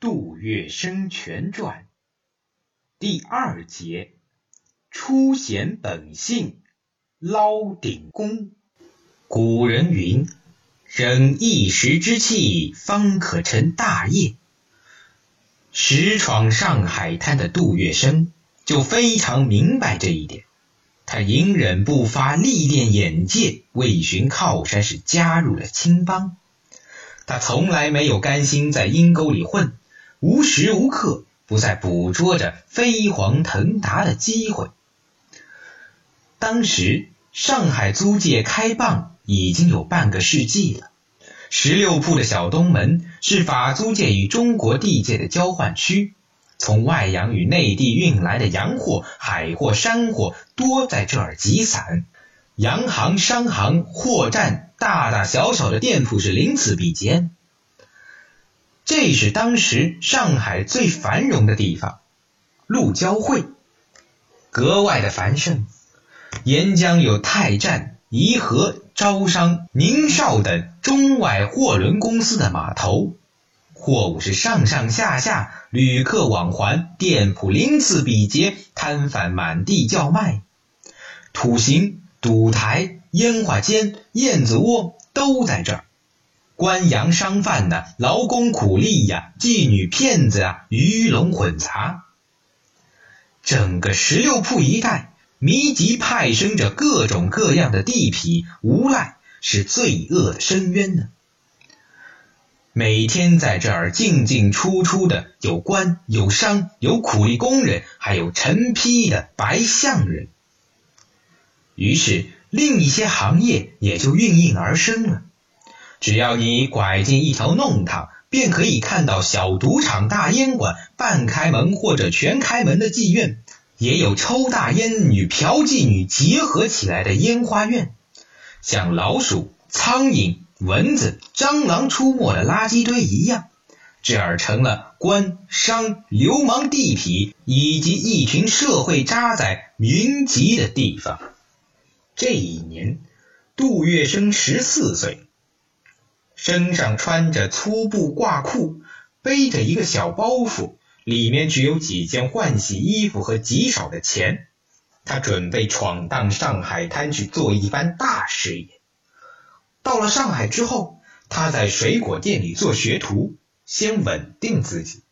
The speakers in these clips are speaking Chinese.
杜月笙全传第二节：初显本性，捞鼎功。古人云：“忍一时之气，方可成大业。”实闯上海滩的杜月笙就非常明白这一点。他隐忍不发，历练眼界，为寻靠山，是加入了青帮。他从来没有甘心在阴沟里混。无时无刻不在捕捉着飞黄腾达的机会。当时上海租界开蚌已经有半个世纪了，十六铺的小东门是法租界与中国地界的交换区，从外洋与内地运来的洋货、海货、山货多在这儿集散，洋行、商行、货站，大大小小的店铺是鳞次比肩。这是当时上海最繁荣的地方，陆交会格外的繁盛。沿江有泰站、颐和、招商、宁绍等中外货轮公司的码头，货物是上上下下，旅客往还，店铺鳞次比劫，摊贩满地叫卖。土行、赌台、烟花间、燕子窝都在这儿。官洋商贩呢，劳工苦力呀，妓女骗子啊，鱼龙混杂。整个十六铺一带密集派生着各种各样的地痞无赖，是罪恶的深渊呢。每天在这儿进进出出的有官有商有苦力工人，还有陈批的白象人。于是另一些行业也就应运而生了。只要你拐进一条弄堂，便可以看到小赌场、大烟馆、半开门或者全开门的妓院，也有抽大烟与嫖妓女结合起来的烟花院，像老鼠、苍蝇、蚊子、蟑螂出没的垃圾堆一样，这儿成了官商、流氓、地痞以及一群社会渣仔云集的地方。这一年，杜月笙十四岁。身上穿着粗布褂裤，背着一个小包袱，里面只有几件换洗衣服和极少的钱。他准备闯荡上海滩去做一番大事业。到了上海之后，他在水果店里做学徒，先稳定自己。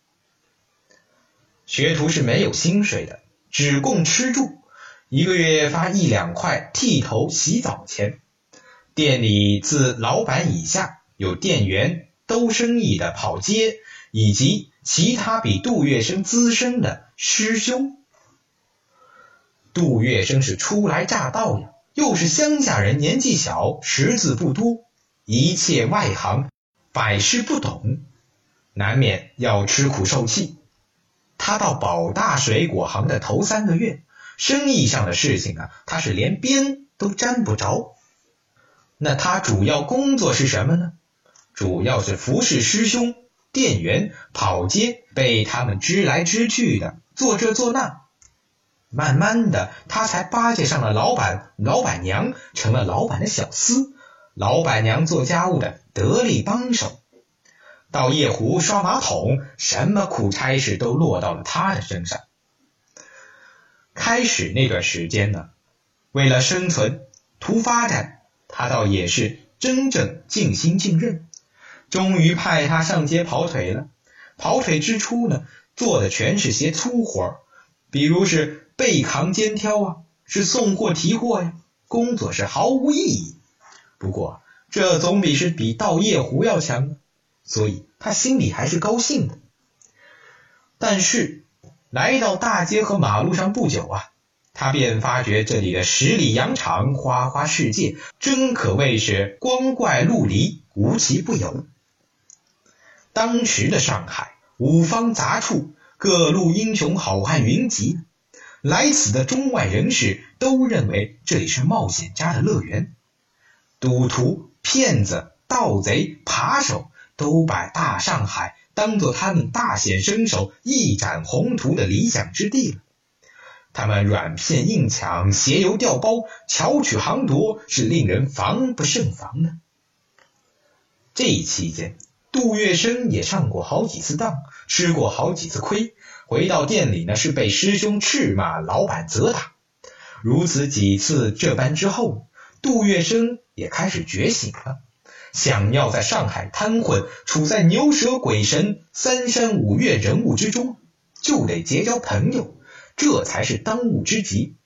学徒是没有薪水的，只供吃住，一个月发一两块剃头洗澡钱。店里自老板以下。有店员、兜生意的跑街，以及其他比杜月笙资深的师兄。杜月笙是初来乍到呀，又是乡下人，年纪小，识字不多，一切外行，百事不懂，难免要吃苦受气。他到宝大水果行的头三个月，生意上的事情啊，他是连边都沾不着。那他主要工作是什么呢？主要是服侍师兄、店员、跑街，被他们支来支去的，做这做那。慢慢的，他才巴结上了老板、老板娘，成了老板的小厮，老板娘做家务的得力帮手。到夜壶刷马桶，什么苦差事都落到了他的身上。开始那段时间呢，为了生存、图发展，他倒也是真正尽心尽任。终于派他上街跑腿了。跑腿之初呢，做的全是些粗活，比如是背扛肩挑啊，是送货提货呀，工作是毫无意义。不过这总比是比倒夜壶要强，所以他心里还是高兴的。但是来到大街和马路上不久啊，他便发觉这里的十里洋场、花花世界，真可谓是光怪陆离，无奇不有。当时的上海，五方杂处，各路英雄好汉云集。来此的中外人士都认为这里是冒险家的乐园，赌徒、骗子、盗贼、扒手都把大上海当做他们大显身手、一展宏图的理想之地了。他们软骗硬抢、携油调包、巧取豪夺，是令人防不胜防的。这一期间。杜月笙也上过好几次当，吃过好几次亏。回到店里呢，是被师兄斥骂，老板责打。如此几次这般之后，杜月笙也开始觉醒了，想要在上海贪混，处在牛蛇鬼神、三山五岳人物之中，就得结交朋友，这才是当务之急。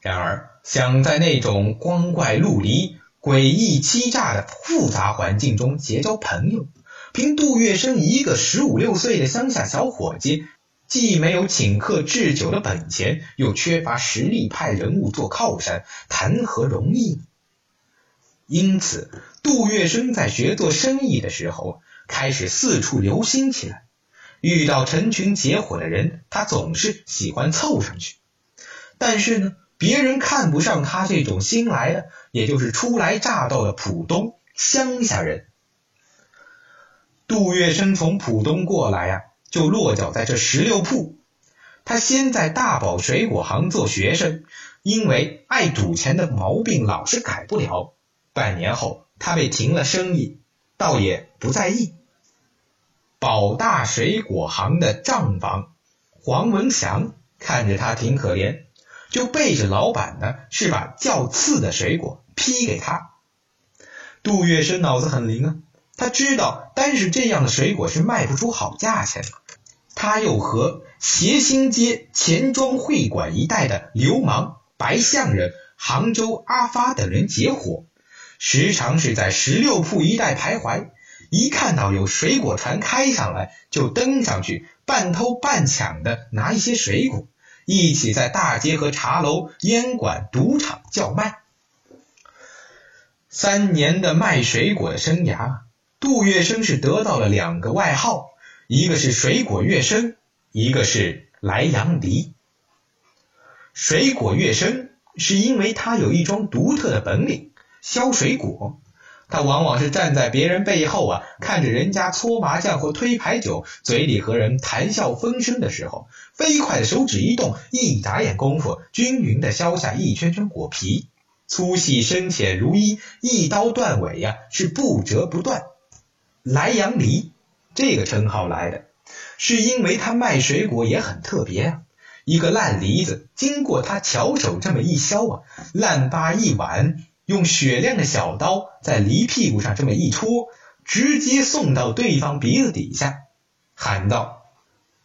然而，想在那种光怪陆离、诡异欺诈的复杂环境中结交朋友，凭杜月笙一个十五六岁的乡下小伙计，既没有请客置酒的本钱，又缺乏实力派人物做靠山，谈何容易？因此，杜月笙在学做生意的时候，开始四处留心起来。遇到成群结伙的人，他总是喜欢凑上去。但是呢？别人看不上他这种新来的，也就是初来乍到的浦东乡下人。杜月笙从浦东过来呀，就落脚在这十六铺。他先在大宝水果行做学生，因为爱赌钱的毛病老是改不了。半年后，他被停了生意，倒也不在意。宝大水果行的账房黄文祥看着他挺可怜。就背着老板呢，是把较次的水果批给他。杜月笙脑子很灵啊，他知道单是这样的水果是卖不出好价钱的。他又和协兴街钱庄会馆一带的流氓白象人、杭州阿发等人结伙，时常是在十六铺一带徘徊。一看到有水果船开上来，就登上去，半偷半抢的拿一些水果。一起在大街和茶楼、烟馆、赌场叫卖。三年的卖水果的生涯，杜月笙是得到了两个外号，一个是水果月笙，一个是莱阳梨。水果月笙是因为他有一桩独特的本领——削水果。他往往是站在别人背后啊，看着人家搓麻将或推牌九，嘴里和人谈笑风生的时候，飞快的手指一动，一眨眼功夫，均匀的削下一圈圈果皮，粗细深浅如一，一刀断尾呀，是不折不断。莱阳梨这个称号来的，是因为他卖水果也很特别啊，一个烂梨子经过他巧手这么一削啊，烂巴一碗。用雪亮的小刀在梨屁股上这么一戳，直接送到对方鼻子底下，喊道：“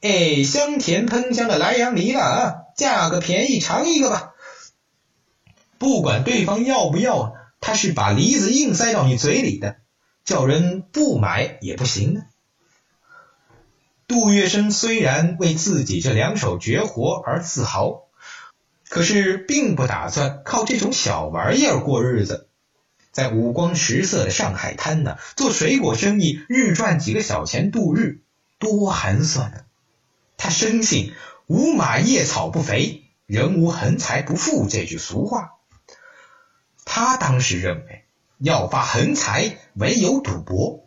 哎，香甜喷香的莱阳梨了啊，价格便宜，尝一个吧。”不管对方要不要，他是把梨子硬塞到你嘴里的，叫人不买也不行。杜月笙虽然为自己这两手绝活而自豪。可是并不打算靠这种小玩意儿过日子，在五光十色的上海滩呢，做水果生意，日赚几个小钱度日，多寒酸啊！他深信“无马夜草不肥，人无横财不富”这句俗话。他当时认为，要发横财，唯有赌博，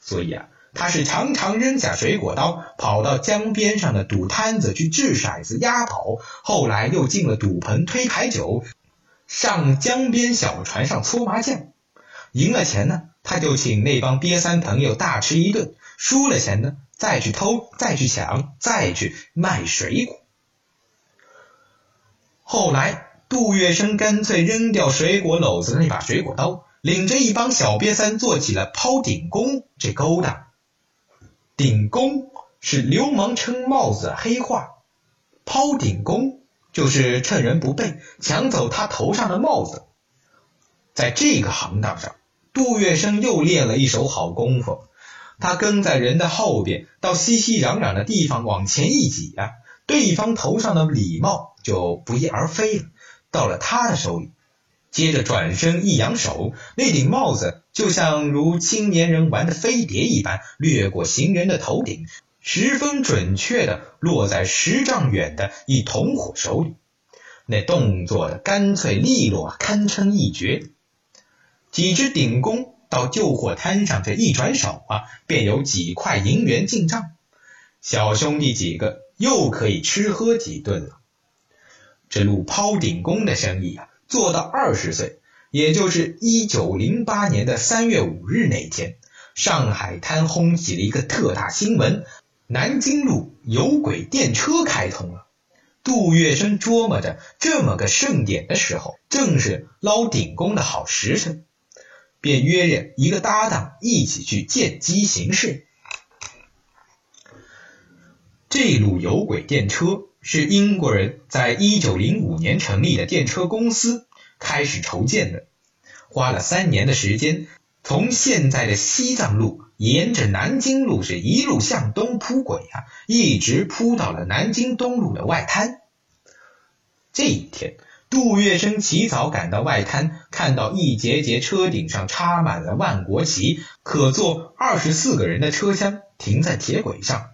所以啊。他是常常扔下水果刀，跑到江边上的赌摊子去掷骰子押宝，后来又进了赌棚推牌九，上江边小船上搓麻将，赢了钱呢，他就请那帮瘪三朋友大吃一顿；输了钱呢，再去偷，再去抢，再去卖水果。后来，杜月笙干脆扔掉水果篓子那把水果刀，领着一帮小瘪三做起了抛顶工这勾当。顶工是流氓称帽子黑话，抛顶工就是趁人不备抢走他头上的帽子。在这个行当上，杜月笙又练了一手好功夫。他跟在人的后边，到熙熙攘攘的地方往前一挤啊，对方头上的礼帽就不翼而飞了，到了他的手里。接着转身一扬手，那顶帽子就像如青年人玩的飞碟一般，掠过行人的头顶，十分准确的落在十丈远的一同伙手里。那动作的干脆利落，堪称一绝。几只顶工到旧货摊上这一转手啊，便有几块银元进账，小兄弟几个又可以吃喝几顿了。这路抛顶工的生意啊。做到二十岁，也就是一九零八年的三月五日那天，上海滩轰起了一个特大新闻：南京路有轨电车开通了。杜月笙琢磨着这么个盛典的时候，正是捞顶工的好时辰，便约着一个搭档一起去见机行事。这路有轨电车是英国人在一九零五年成立的电车公司开始筹建的，花了三年的时间，从现在的西藏路沿着南京路是一路向东铺轨啊，一直铺到了南京东路的外滩。这一天，杜月笙起早赶到外滩，看到一节节车顶上插满了万国旗，可坐二十四个人的车厢停在铁轨上。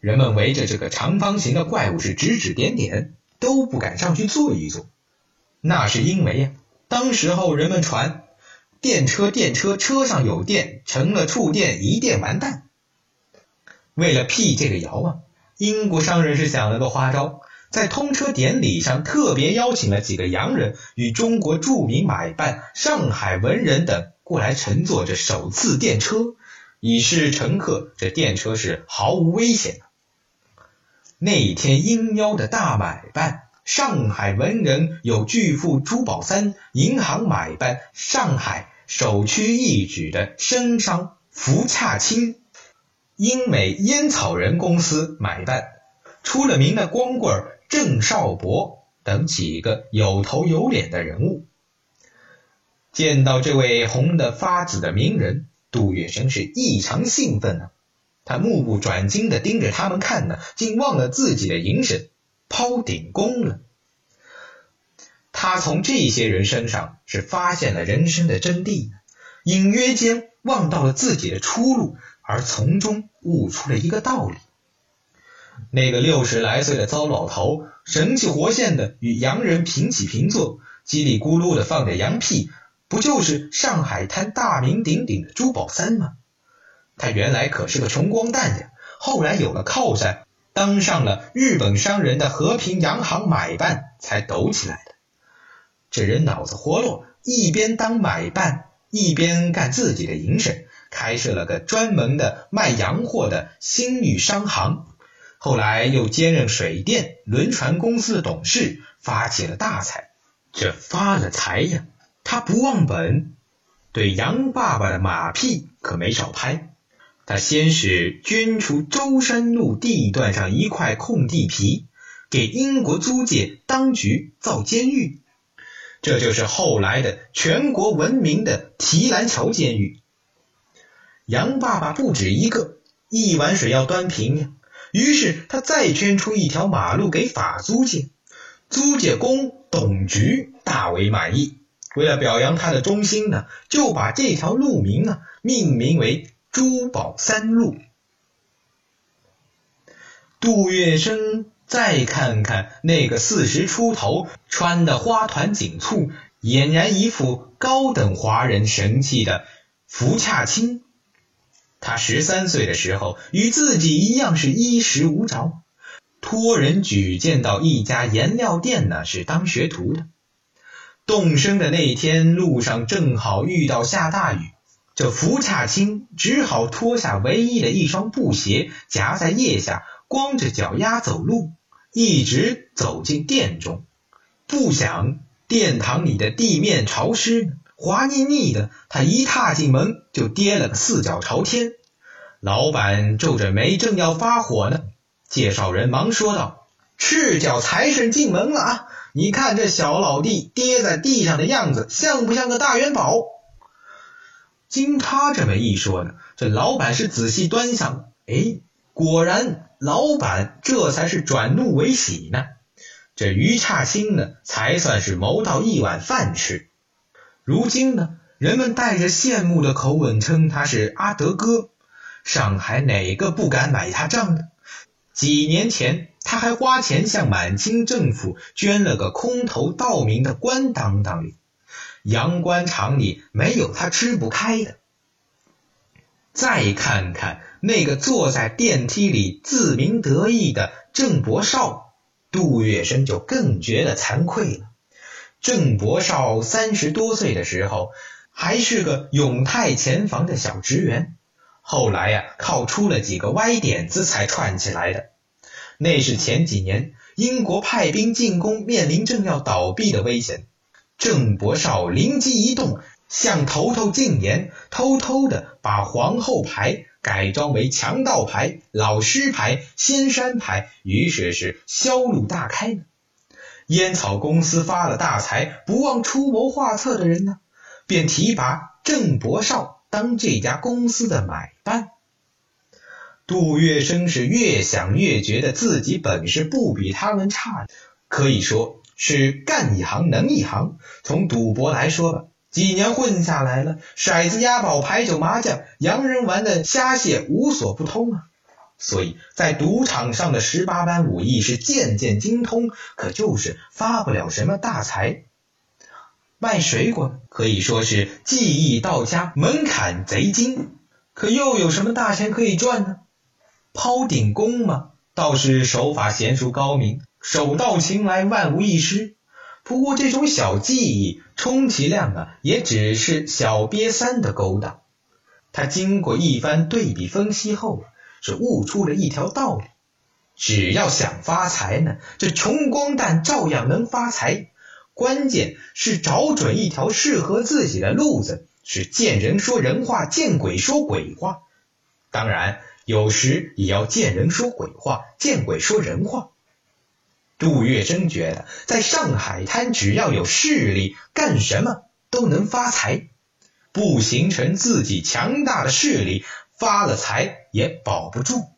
人们围着这个长方形的怪物是指指点点，都不敢上去坐一坐。那是因为呀，当时候人们传电车电车车上有电，成了触电一电完蛋。为了辟这个谣啊，英国商人是想了个花招，在通车典礼上特别邀请了几个洋人与中国著名买办上海文人等过来乘坐这首次电车，以示乘客这电车是毫无危险的。那天应邀的大买办，上海文人有巨富朱宝三，银行买办上海首屈一指的绅商福洽清，英美烟草人公司买办出了名的光棍郑少伯等几个有头有脸的人物。见到这位红得发紫的名人，杜月笙是异常兴奋啊！他目不转睛地盯着他们看呢，竟忘了自己的营生抛顶功了。他从这些人身上是发现了人生的真谛，隐约间望到了自己的出路，而从中悟出了一个道理。那个六十来岁的糟老头，神气活现的与洋人平起平坐，叽里咕噜的放着洋屁，不就是上海滩大名鼎鼎的朱宝三吗？他原来可是个穷光蛋呀，后来有了靠山，当上了日本商人的和平洋行买办，才抖起来的。这人脑子活络，一边当买办，一边干自己的营生，开设了个专门的卖洋货的新宇商行。后来又兼任水电、轮船公司的董事，发起了大财。这发了财呀，他不忘本，对杨爸爸的马屁可没少拍。他先是捐出舟山路地段上一块空地皮，给英国租界当局造监狱，这就是后来的全国闻名的提篮桥监狱。杨爸爸不止一个，一碗水要端平呀，于是他再捐出一条马路给法租界，租界公董局大为满意，为了表扬他的忠心呢，就把这条路名啊命名为。珠宝三路，杜月笙再看看那个四十出头、穿的花团锦簇、俨然一副高等华人神气的福洽清。他十三岁的时候，与自己一样是衣食无着，托人举荐到一家颜料店呢，是当学徒的。动身的那天，路上正好遇到下大雨。这福洽清只好脱下唯一的一双布鞋，夹在腋下，光着脚丫走路，一直走进店中。不想殿堂里的地面潮湿，滑腻腻的，他一踏进门就跌了个四脚朝天。老板皱着眉，正要发火呢，介绍人忙说道：“赤脚财神进门了啊！你看这小老弟跌在地上的样子，像不像个大元宝？”经他这么一说呢，这老板是仔细端详，哎，果然老板这才是转怒为喜呢。这于洽清呢，才算是谋到一碗饭吃。如今呢，人们带着羡慕的口吻称他是阿德哥，上海哪个不敢买他账呢？几年前他还花钱向满清政府捐了个空头道名的官当当里。阳关厂里没有他吃不开的。再看看那个坐在电梯里自鸣得意的郑伯少，杜月笙就更觉得惭愧了。郑伯少三十多岁的时候，还是个永泰前房的小职员，后来呀，靠出了几个歪点子才串起来的。那是前几年英国派兵进攻，面临正要倒闭的危险。郑伯绍灵机一动，向头头进言，偷偷的把皇后牌改装为强盗牌、老师牌、仙山牌，于是是销路大开呢。烟草公司发了大财，不忘出谋划策的人呢，便提拔郑伯绍当这家公司的买办。杜月笙是越想越觉得自己本事不比他们差，可以说。是干一行能一行。从赌博来说吧，几年混下来了，骰子、押宝、牌九、麻将，洋人玩的虾蟹无所不通啊。所以在赌场上的十八般武艺是件件精通，可就是发不了什么大财。卖水果可以说是技艺到家，门槛贼精，可又有什么大钱可以赚呢？抛顶功嘛，倒是手法娴熟高明。手到擒来，万无一失。不过这种小技艺，充其量啊，也只是小瘪三的勾当。他经过一番对比分析后，是悟出了一条道理：只要想发财呢，这穷光蛋照样能发财。关键是找准一条适合自己的路子，是见人说人话，见鬼说鬼话。当然，有时也要见人说鬼话，见鬼说人话。杜月笙觉得，在上海滩只要有势力，干什么都能发财。不形成自己强大的势力，发了财也保不住。